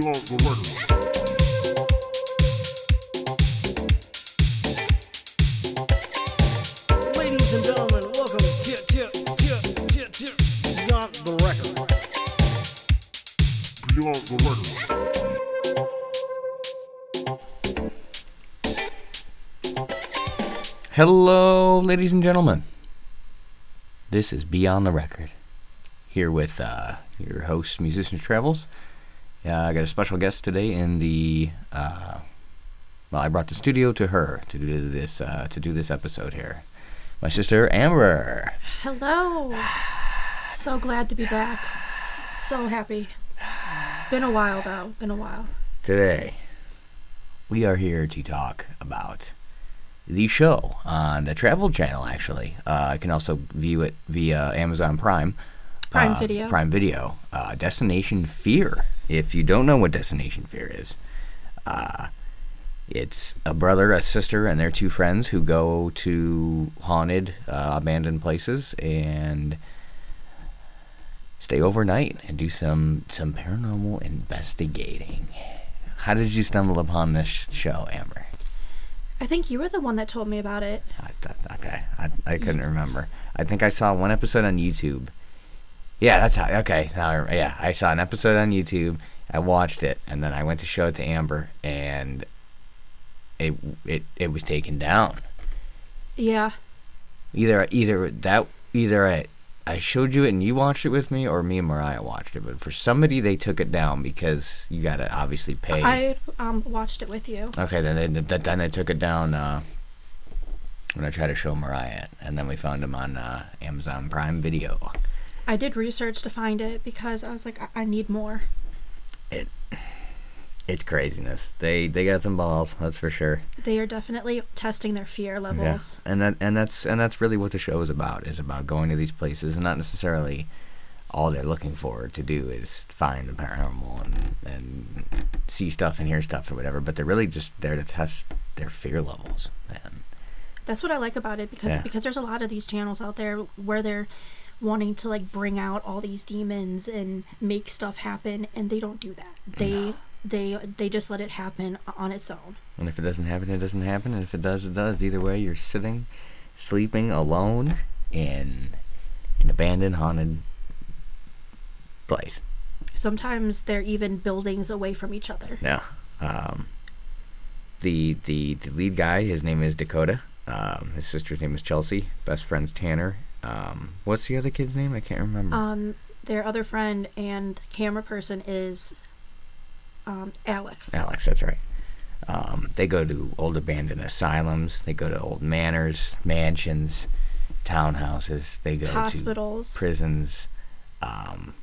Beyond the record. Ladies and gentlemen, welcome to, to, to, to, to Beyond the Record. Beyond the record. Hello, ladies and gentlemen. This is Beyond the Record. Here with uh, your host, Musicians Travels. Yeah, I got a special guest today in the. Uh, well, I brought the studio to her to do this uh, to do this episode here. My sister Amber. Hello. So glad to be back. So happy. Been a while though. Been a while. Today, we are here to talk about the show on the Travel Channel. Actually, uh, I can also view it via Amazon Prime. Prime uh, Video. Prime Video. Uh, Destination Fear. If you don't know what Destination Fear is, uh, it's a brother, a sister, and their two friends who go to haunted, uh, abandoned places and stay overnight and do some some paranormal investigating. How did you stumble upon this sh- show, Amber? I think you were the one that told me about it. I, th- okay, I, I couldn't remember. I think I saw one episode on YouTube. Yeah, that's how. Okay, now I, yeah, I saw an episode on YouTube. I watched it, and then I went to show it to Amber, and it it it was taken down. Yeah. Either either that either I I showed you it and you watched it with me, or me and Mariah watched it. But for somebody, they took it down because you got to obviously pay. I um watched it with you. Okay, then they, then then they took it down uh, when I tried to show Mariah it, and then we found him on uh, Amazon Prime Video. I did research to find it because I was like, I, I need more. It it's craziness. They they got some balls, that's for sure. They are definitely testing their fear levels. Yeah. and that and that's and that's really what the show is about. Is about going to these places and not necessarily all they're looking for to do is find the paranormal and and see stuff and hear stuff or whatever. But they're really just there to test their fear levels. And That's what I like about it because Yeah. because there's a lot of these channels out there where they're wanting to like bring out all these demons and make stuff happen and they don't do that. They they they just let it happen on its own. And if it doesn't happen, it doesn't happen. And if it does, it does. Either way, you're sitting, sleeping alone in an abandoned, haunted place. Sometimes they're even buildings away from each other. Yeah. Um, the, the the lead guy, his name is Dakota. Um, his sister's name is Chelsea. Best friend's Tanner. Um, what's the other kid's name? I can't remember. Um, their other friend and camera person is um, Alex. Alex, that's right. Um, they go to old abandoned asylums. They go to old manors, mansions, townhouses. They go Hospitals. to prisons, um,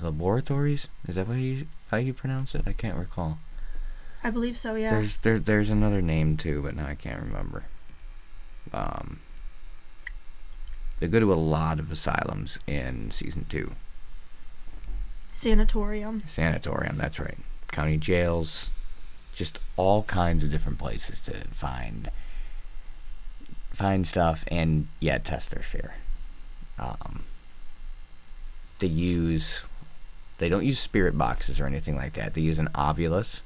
laboratories. Is that what you how you pronounce it? I can't recall. I believe so. Yeah. There's there there's another name too, but now I can't remember. Um, they go to a lot of asylums in season two. Sanatorium. Sanatorium, that's right. County jails, just all kinds of different places to find find stuff and yeah, test their fear. Um, they use they don't use spirit boxes or anything like that. They use an Ovilus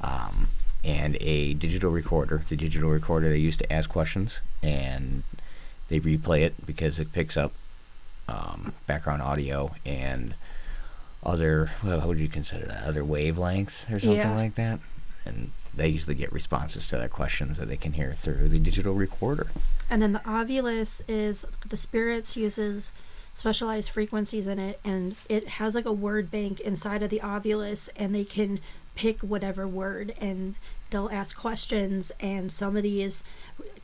um, and a digital recorder. The digital recorder they use to ask questions and they replay it because it picks up um, background audio and other well, what would you consider that? Other wavelengths or something Yeah. like that? And they usually get responses to their questions that they can hear through the digital recorder. And then the Ovilus is the spirits uses specialized frequencies in it, and it has like a word bank inside of the Ovilus, and they can pick whatever word, and they'll ask questions, and some of these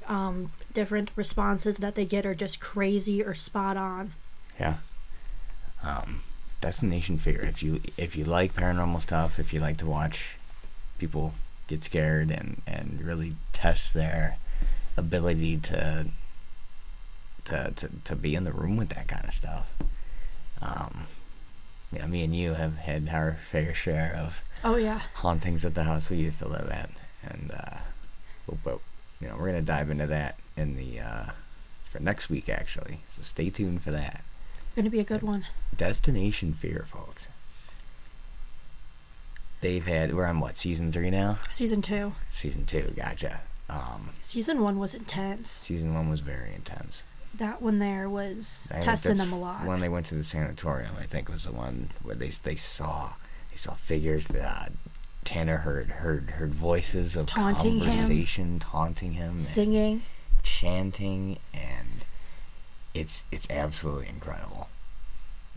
um, different responses that they get are just crazy or spot on. yeah um, destination fear if you if you like paranormal stuff if you like to watch people get scared and and really test their ability to to to, to be in the room with that kind of stuff um yeah, me and you have had our fair share of Oh yeah, hauntings at the house we used to live at, and uh, but, you know we're gonna dive into that in the uh, for next week actually. So stay tuned for that. gonna be a good one. Destination Fear, folks. they've had. We're on what season three now? Season two. Season two. Gotcha. Um, Season one was intense. season one was very intense. That one there was I testing them a lot. When they went to the sanatorium, I think was the one where they they saw they saw figures that uh, Tanner heard heard heard voices of Taunting him. conversation, taunting him, and Singing. chanting, and it's it's absolutely incredible.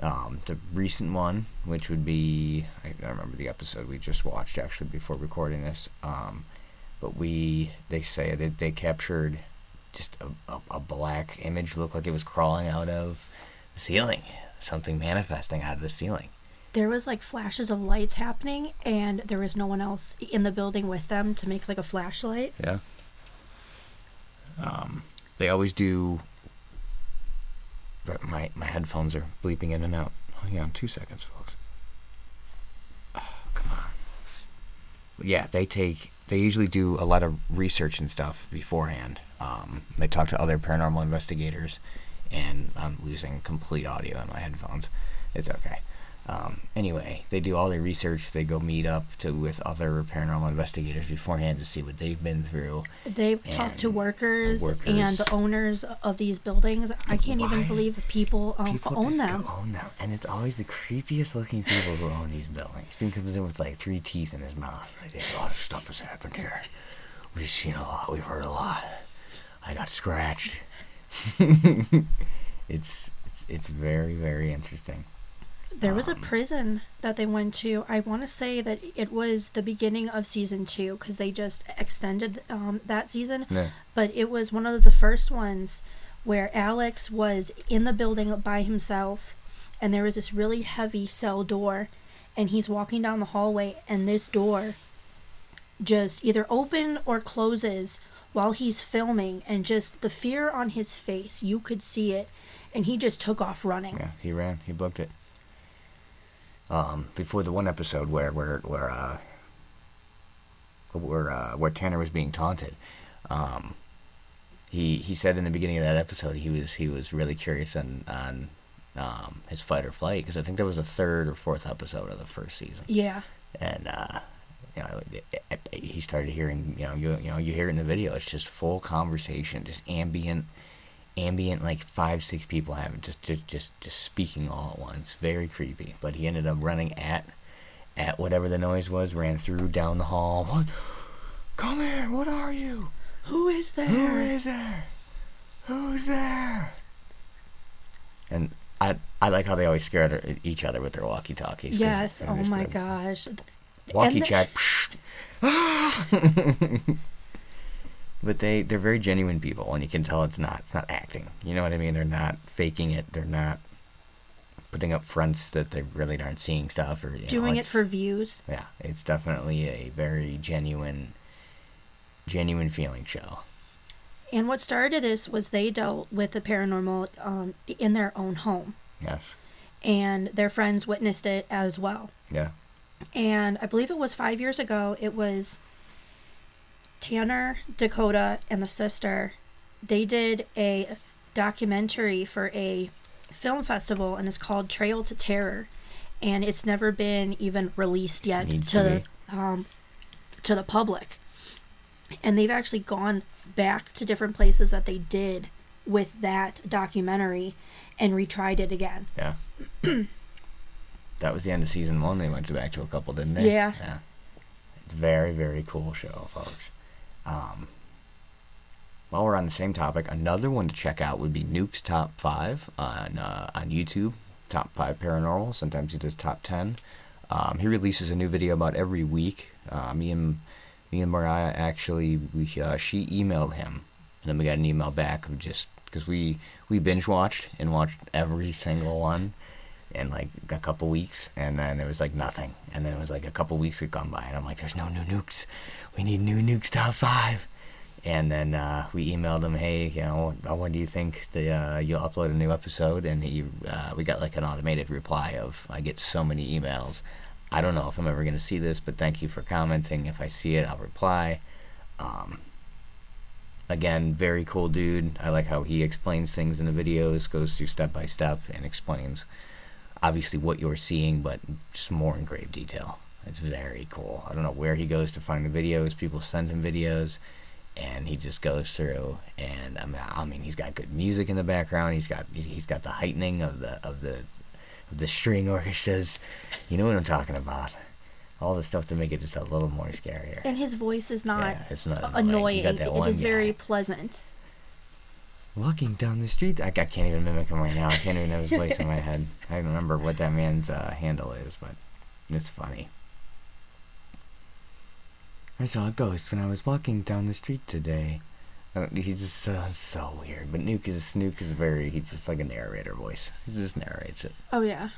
Um, the recent one, which would be I don't remember the episode we just watched actually before recording this. Um, but we they say that they captured just a, a, a black image looked like it was crawling out of the ceiling, something manifesting out of the ceiling. There was like flashes of lights happening, and there was no one else in the building with them to make like a flashlight. Yeah. Um, they always do. But my my headphones are bleeping in and out. Hang on, two seconds, folks. Oh, come on. Yeah, they take. They usually do a lot of research and stuff beforehand. Um, they talk to other paranormal investigators, and I'm losing complete audio in my headphones. It's okay. Um, anyway, they do all their research. They go meet up to with other paranormal investigators beforehand to see what they've been through. They talked to And workers, and the owners of these buildings. I can't even believe people, um, People own them. Own them, and it's always the creepiest looking people who own these buildings. Dude comes in with like three teeth in his mouth. Like, a lot of stuff has happened here. We've seen a lot. We've heard a lot. I got scratched. it's it's it's very very interesting. There was a prison that they went to. I want to say that it was the beginning of season two because they just extended um, that season. Yeah. But it was one of the first ones where Alex was in the building by himself, and there was this really heavy cell door, and he's walking down the hallway, and this door just either open or closes while he's filming, and just the fear on his face, you could see it, and he just took off running. Yeah, he ran. He booked it. Um, before the one episode where where where uh, where uh, where Tanner was being taunted, um, he he said in the beginning of that episode he was he was really curious on on um, his fight or flight because I think there was a third or fourth episode of the first season, Yeah. and uh, you know he started hearing you know you you know you hear it in the video it's just full conversation just ambient ambient like five six people having just just just just speaking all at once. Very creepy. But he ended up running at at whatever the noise was ran through down the hall. What? Come here. What are you? Who is there? who is there? Who's there? And I I like how they always scare each other with their walkie talkies Yes. Oh my gosh. walkie check. but they they're very genuine people, and you can tell it's not it's not acting. You know what I mean? They're not faking it. They're not putting up fronts that they really aren't seeing stuff or you know, Doing it for views. yeah. It's definitely a very genuine genuine feeling show. And what started this was they dealt with the paranormal um, in their own home, Yes. and their friends witnessed it as well. Yeah. And I believe it was five years ago. It was Tanner, Dakota, and the sister. They did a documentary for a film festival, and it's called Trail to Terror. And it's never been even released yet to to the um, to the public. And they've actually gone back to different places that they did with that documentary and retried it again. Yeah. that was the end of season one. They went back to a couple, didn't they? Yeah. Yeah. It's very, very cool show, folks. Um, while we're on the same topic, another one to check out would be Nuke's Top Five on uh, on YouTube. Top Five Paranormal. Sometimes he does Top Ten. Um, he releases a new video about every week. Uh, me and me and Mariah actually we uh, she emailed him, and then we got an email back of just because we we binge watched and watched every single one in like a couple weeks, and then there was like nothing, and then it was like a couple weeks had gone by, and I'm like, "There's no new nukes. We need new nukes top five. And then uh, we emailed him, "Hey, you know, when do you think the uh, you'll upload a new episode?" And he, uh, we got like an automated reply of, "I get so many emails. I don't know if I'm ever gonna see this, but thank you for commenting. If I see it, I'll reply." Um, again, very cool dude. I like how he explains things in the videos, goes through step by step, and explains obviously what you're seeing, but just more in grave detail. It's very cool. I don't know where he goes to find the videos. People send him videos, and he just goes through. And I mean, I mean, he's got good music in the background. He's got he's- got the heightening of the of the of the string orchestras. You know what I'm talking about. All the stuff to make it just a little more scarier. And his voice is not Yeah, it's not annoying. annoying. It is very pleasant. Walking down the street, I, I can't even mimic him right now. I can't even have his voice in my head. I don't remember what that man's uh, handle is, but it's funny. I saw a ghost when I was walking down the street today. I don't, he's just uh, so weird. But Nuke is Snook is very. He's just like a narrator voice. He just narrates it. Oh yeah.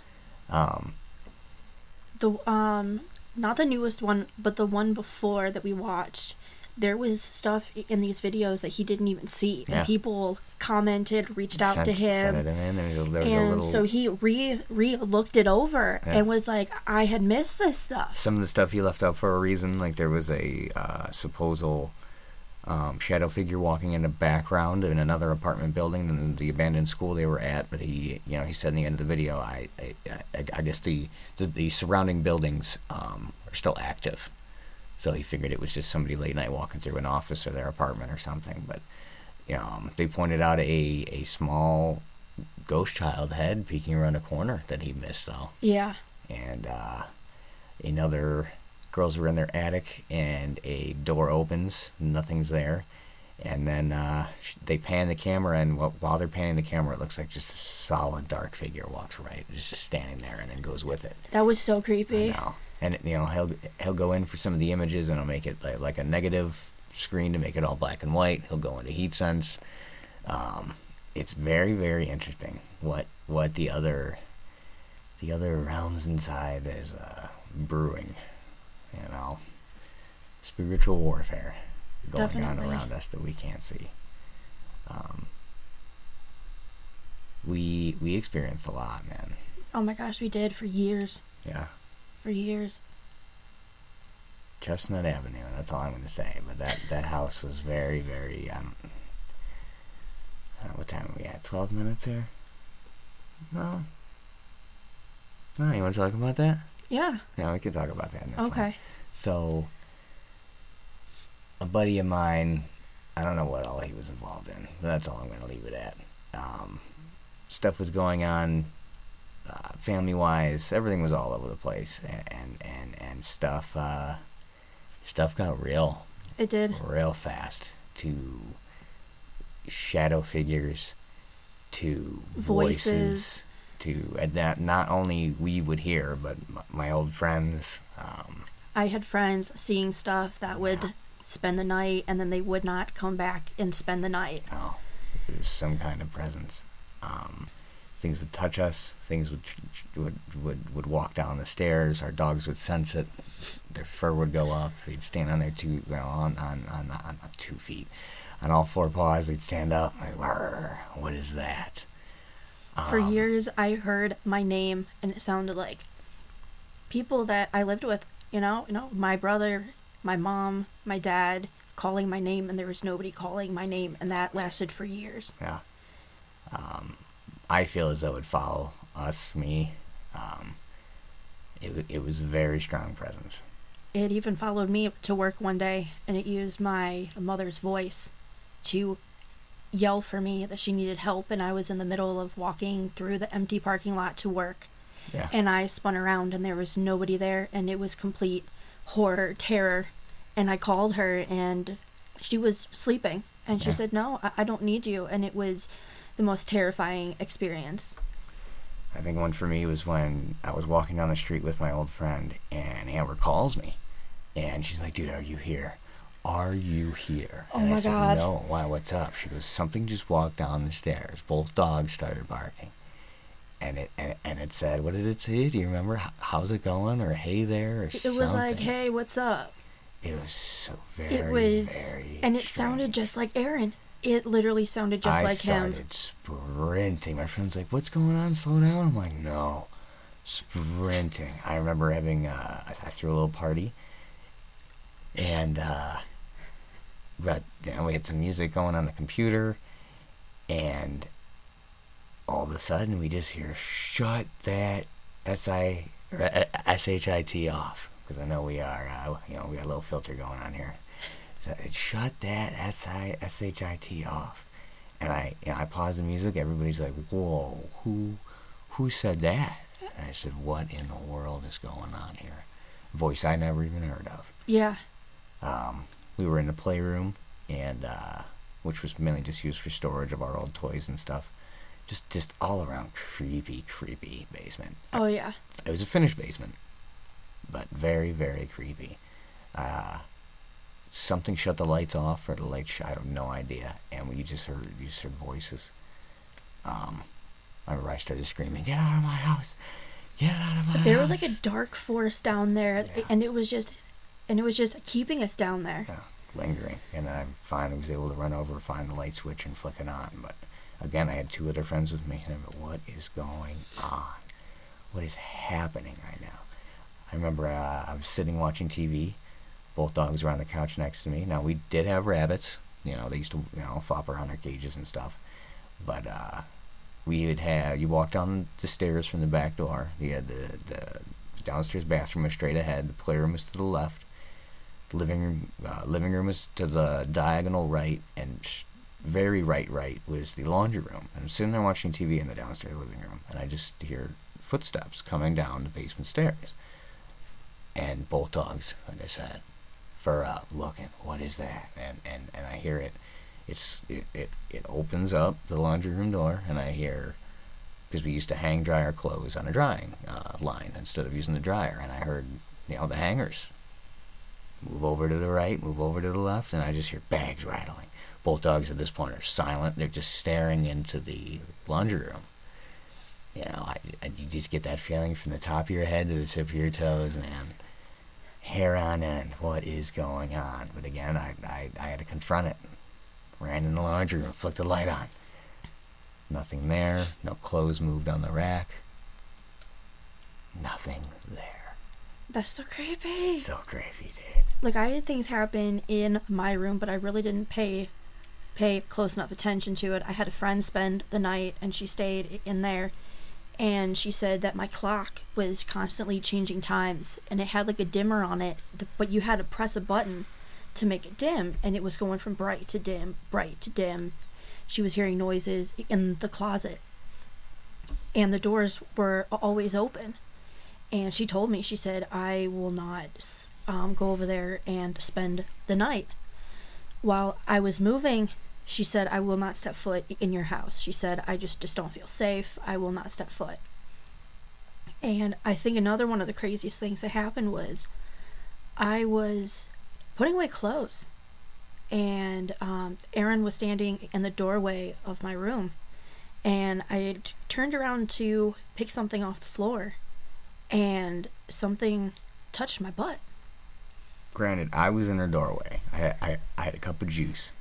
Um, The um not the newest one, but the one before that we watched. There was stuff in these videos that he didn't even see, and people commented, reached out sent, to him, in. There was there was and little. so he re re looked it over Yeah. and was like, "I had missed this stuff." some of the stuff he left out for a reason. Like there was a uh, supposal um, shadow figure walking in the background in another apartment building than the abandoned school they were at. But he, you know, he said in the end of the video, I, I, I, I guess the, the the surrounding buildings um, are still active. So he figured it was just somebody late night walking through an office or their apartment or something. But you know, um, they pointed out a a small ghost child head peeking around a corner that he missed though Yeah, and uh, another girls were in their attic and a door opens nothing's there and then uh, they pan the camera and while they're panning the camera it looks like just a solid dark figure walks right just, just standing there and then goes with it that was so creepy. know and you know he'll he'll go in for some of the images and he'll make it like, like a negative screen to make it all black and white. He'll go into heat sense. Um, it's very very interesting what what the other the other realms inside is uh, brewing you know. Spiritual warfare going on around us that we can't see. Um, we we experienced a lot man. Oh my gosh, we did for years, yeah for years. Chestnut Avenue. That's all I'm going to say. But that that house was very, very. Um, I don't know, what time are we at? Twelve minutes here. No. No, you want to talk about that? Yeah. Yeah, we can talk about that. In this one. Okay. So, a buddy of mine, I don't know what all he was involved in, but that's all I'm going to leave it at. Um, stuff was going on, uh, family wise, everything was all over the place, and and and, stuff, uh, stuff got real, It did. real fast. To shadow figures, to Voices. voices, to that not only we would hear, but my old friends. Um, I had friends seeing stuff that would spend the night and then they would not come back and spend the night. know, there's some kind of presence. Um, things would touch us. Things would would would would walk down the stairs. Our dogs would sense it. Their fur would go up. They'd stand on their two, you know, on on on, on, on two feet, on all four paws. They'd stand up. Like, what is that? For Um, years, I heard my name and it sounded like people that I lived with, you know, you know, my brother, my mom, my dad calling my name and there was nobody calling my name and that lasted for years. Yeah. Um, I feel as though it follow us, me. Um, it it was a very strong presence. It even followed me to work one day and it used my mother's voice to yell for me that she needed help and I was in the middle of walking through the empty parking lot to work Yeah. and I spun around and there was nobody there and it was complete horror, terror. And I called her and she was sleeping and she Yeah. said, No, I, I don't need you. And it was the most terrifying experience. I think one for me was when I was walking down the street with my old friend, and Amber calls me, and she's like, "Dude, are you here? Are you here?" Oh and I my said, God. No. Why? What's up? She goes, "Something just walked down the stairs. Both dogs started barking." And it and, and it said, "What did it say? Do you remember? How's it going? Or hey there? Or It was like. Hey, what's up? It was so very, It was, very. and it sounded just like Aaron. It literally sounded just I like him. I started sprinting. My friend's like, "What's going on? Slow down." I'm like, "No." Sprinting. I remember having uh, I threw a little party, and uh, but you know, we had some music going on the computer, and all of a sudden we just hear, "Shut that S I or uh, S H I T off." because I know we are. Uh, you know, we got a little filter going on here. So it shut that S I S H I T off, and I know, I pause the music. Everybody's like, "Whoa, who who said that?" And I said, "What in the world is going on here?" Voice I never even heard of. Yeah. Um, we were in the playroom, and uh, which was mainly just used for storage of our old toys and stuff. Just just all around creepy, creepy basement. Oh yeah. It was a finished basement, but very, very creepy. Uh, something shut the lights off, or the lights shut. I have no idea. And we just heard, you just heard voices. Um, I remember I started screaming, "Get out of my house! Get out of my house!" There was like a dark force down there, Yeah. and it was just, and it was just keeping us down there. yeah, lingering. And then I finally was able to run over, find the light switch, and flick it on. But again, I had two other friends with me, and I'm like, "What is going on? What is happening right now?" I remember uh, I was sitting watching TV. Both dogs were on the couch next to me. Now we did have rabbits. You know, they used to you know flop around their cages and stuff. But uh, we would have you walk down the stairs from the back door. You had the the downstairs bathroom was straight ahead. The playroom was to the left. The living room uh, living room was to the diagonal right, and sh- very right right was the laundry room. And I'm sitting there watching TV in the downstairs living room, and I just hear footsteps coming down the basement stairs. And both dogs, like I said, up, looking. What is that? And and and I hear it. It's it it, it opens up the laundry room door, and I hear because we used to hang dry our clothes on a drying uh, line instead of using the dryer, and I heard you know the hangers move over to the right, move over to the left, and I just hear bags rattling. Both dogs at this point are silent; they're just staring into the laundry room. You know, I, I you just get that feeling from the top of your head to the tip of your toes, man. Hair on end. What is going on? But again, I, I, I had to confront it. Ran in the laundry room, flicked the light on. Nothing there. No clothes moved on the rack. Nothing there. That's so creepy. So creepy, dude. like I had things happen in my room, but I really didn't pay pay close enough attention to it. I had a friend spend the night, and she stayed in there, and she said that my clock was constantly changing times, and it had like a dimmer on it, but you had to press a button to make it dim, and it was going from bright to dim, bright to dim. She was hearing noises in the closet, and the doors were always open and she told me she said i will not um, go over there and spend the night while i was moving she said i will not step foot in your house she said i just just don't feel safe i will not step foot and i think another one of the craziest things that happened was i was putting away clothes and um, aaron was standing in the doorway of my room and i turned around to pick something off the floor and something touched my butt. Granted, I was in her doorway. I I, I had a cup of juice,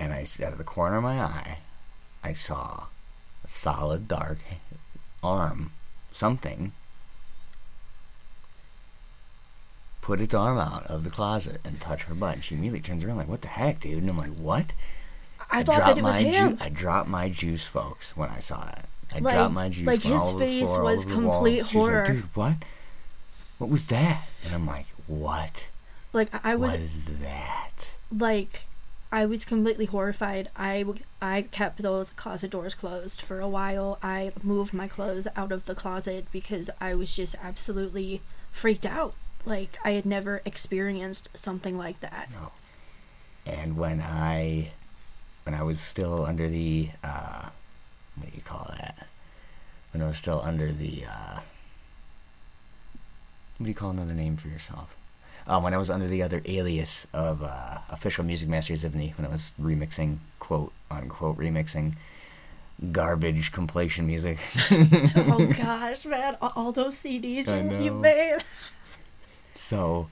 and I out of the corner of my eye, I saw a solid dark arm, something, put its arm out of the closet and touch her butt. And she immediately turns around like, "What the heck, dude?" And I'm like, "What?" I thought that it was him. Ju- I dropped my juice, folks, when I saw it. I Like- dropped my juice. like his all over the face floor, was complete horror. Like, Dude, what? What was that? And I'm like, what? like I- I was What is that? like I was completely horrified. I, I kept those closet doors closed for a while. I moved my clothes out of the closet because I was just absolutely freaked out. Like I had never experienced something like that. No. And when I, when I was still under the, uh, what do you call that? When I was still under the, uh, what do you call another name for yourself? Um, when I was under the other alias of uh, official Music Masters of Me, when I was remixing, quote unquote, remixing garbage compilation music. oh gosh, man! All, all those CDs you, you made. So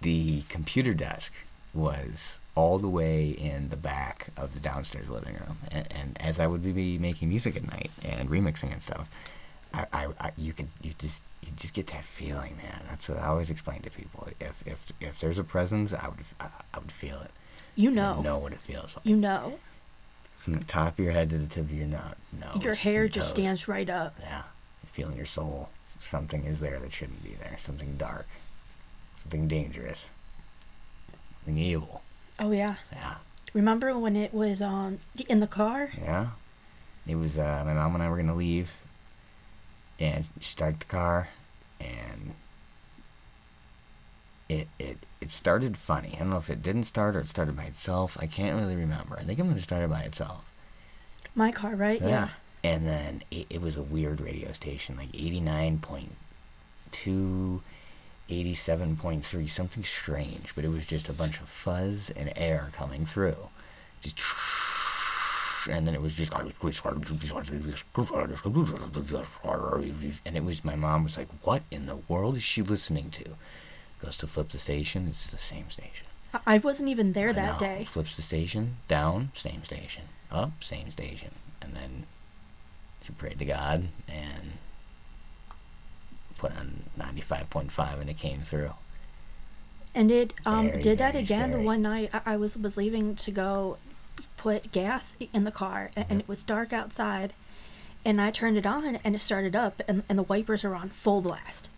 the computer desk was all the way in the back of the downstairs living room, and, and as I would be making music at night and remixing and stuff, I, I, I you can you just you just get that feeling, man. That's what I always explain to people. If if if there's a presence, I would I, I would feel it. You know, know what it feels like. you know, From the top of your head to the tip of your nose. your hair just stands right up. Yeah, you feel in your soul something is there that shouldn't be there. Something dark. something dangerous, something evil. Oh yeah. Yeah, Remember when it was um in the car? yeah. It was uh, my mom and I were gonna leave, and start the car, and it it it started funny. I don't know if it didn't start or it started by itself. I can't really remember. I think it might have started by itself. My car, right? Yeah. And then it, it was a weird radio station, like 89.2, 87.3, something strange, but it was just a bunch of fuzz and air coming through. Just and then it was just and it was my mom was like, "What in the world is she listening to?" Goes to flip the station, it's the same station. I- wasn't even there that day. Flips the station, down, same station. Up, same station. And then she prayed to God and put on 95.5 and it came through. And it um Very, did that again the one night I, I was was leaving to go put gas in the car and it was dark outside and I turned it on and it started up and, and the wipers are on full blast.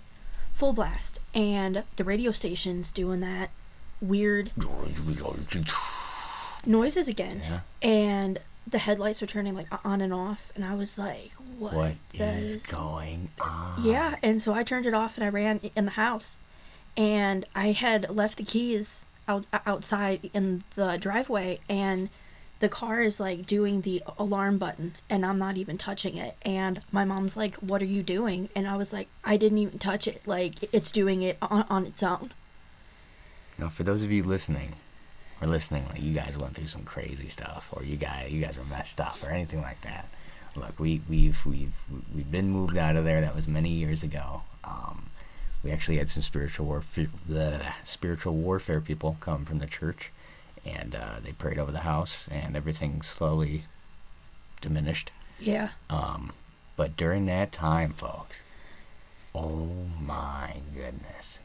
Full blast. And the radio station's doing that weird noises again. Yeah. And the headlights were turning like on and off and I was like, What, What is going on? yeah, and so I turned it off and I ran in the house, and I had left the keys out outside in the driveway, and the car is like doing the alarm button, and I'm not even touching it. And my mom's like, "What are you doing?" And I was like, "I didn't even touch it. Like it's doing it on, on its own." Now, for those of you listening, or listening, like you guys went through some crazy stuff, or you guys, you guys were messed up, or anything like that. Look, we we've we've we've been moved out of there. That was many years ago. Um, we actually had some spiritual warfare, spiritual warfare people come from the church, and uh, they prayed over the house, and everything slowly diminished. Yeah, Um, but during that time, folks, oh my goodness.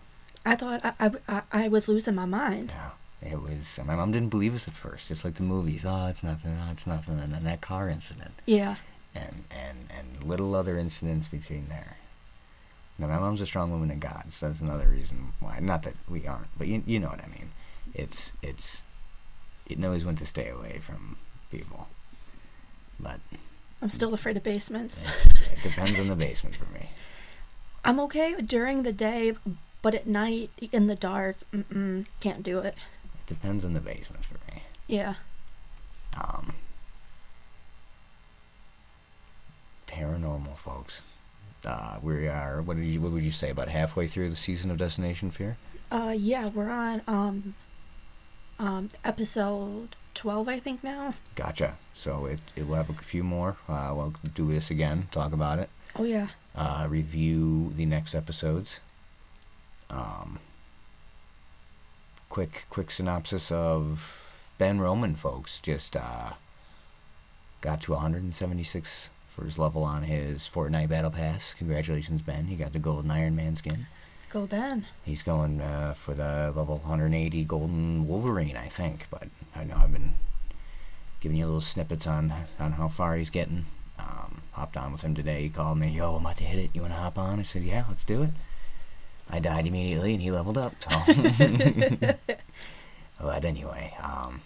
I thought I, I, I- I was losing my mind. Yeah, it was. My mom didn't believe us at first, just like the movies. Oh, it's nothing. Oh, it's nothing. And then that car incident, Yeah, and and and little other incidents between there. Now, my mom's a strong woman in God, so that's another reason why. Not that we aren't, but you you know what I mean. It's it's it knows when to stay away from people, but I'm still afraid of basements. it depends on the basement for me. I'm okay during the day, but at night in the dark, mm-mm, can't do it. It depends on the basement for me. Yeah. Um, paranormal, folks. Uh, we are. What did you? What would you say? About halfway through the season of Destination Fear. Uh, yeah, we're on um, um, episode twelve, I think now. Gotcha. So it it will have a few more. Uh, we'll do this again. Talk about it. Oh yeah. Uh, review the next episodes. Um. Quick quick synopsis of Ben Roman, folks. Just uh, got to 176 for his level on his Fortnite Battle Pass. Congratulations, Ben. You got the golden Iron Man skin. Go Ben. He's going uh, for the level 180 Golden Wolverine, I think. But I know I've been giving you little snippets on on how far he's getting. Um, hopped on with him today. He called me, "Yo, I'm about to hit it. You want to hop on?" I said, "Yeah, let's do it." I died immediately, and he leveled up. So, but anyway, um,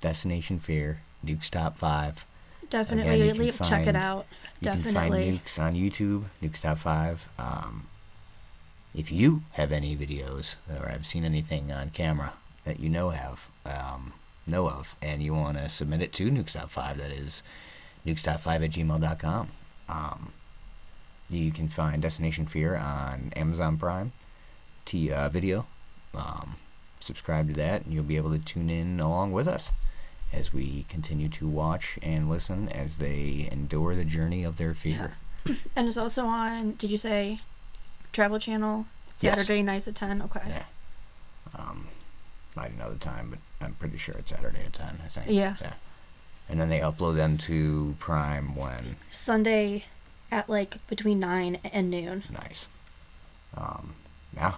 Destination Fear, Nuke's Top Five. Definitely Again, leave, check it find- out. You can Definitely. find Nukes on YouTube, Nukes Top 5. Um, if you have any videos or have seen anything on camera that you know have, um, know of, and you want to submit it to NukeStop Five, that is nukestop5 at gmail.com. Um, you can find Destination Fear on Amazon Prime T uh, video. Um, subscribe to that, and you'll be able to tune in along with us as we continue to watch and listen as they endure the journey of their fear. And it's also on. Did you say Travel Channel? Yes. Saturday nights at ten. Okay. Yeah. Um, know the time, but I'm pretty sure it's Saturday at 10, I think. Yeah. Yeah. And then they upload them to Prime when Sunday at like between nine and noon. nice. Um, yeah.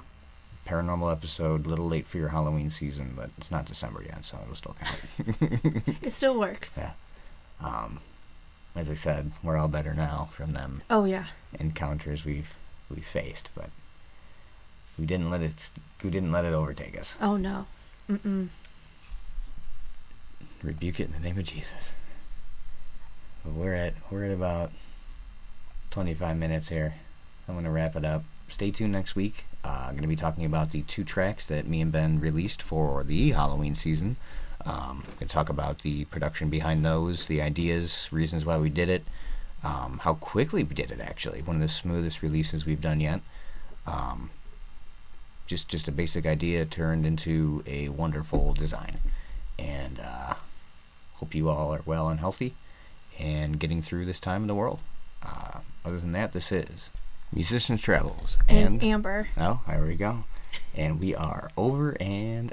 Paranormal episode, a little late for your Halloween season, but it's not December yet, so it'll still count. It still works. Yeah. um, as I said, we're all better now from them Oh yeah. encounters we've we've faced, but we didn't let it we didn't let it overtake us. Oh no. Mm-mm. Rebuke it in the name of Jesus. We're at we're at about 25 minutes here. I'm gonna wrap it up. Stay tuned next week. Uh, I'm gonna be talking about the two tracks that me and Ben released for the Halloween season. Um, I'm gonna talk about the production behind those, the ideas, reasons why we did it, um, how quickly we did it. Actually, one of the smoothest releases we've done yet. Um, just just a basic idea turned into a wonderful design, and uh, hope you all are well and healthy, and getting through this time in the world. Uh, other than that, this is Musicians Travels And and Amber. oh, there we go, and we are over and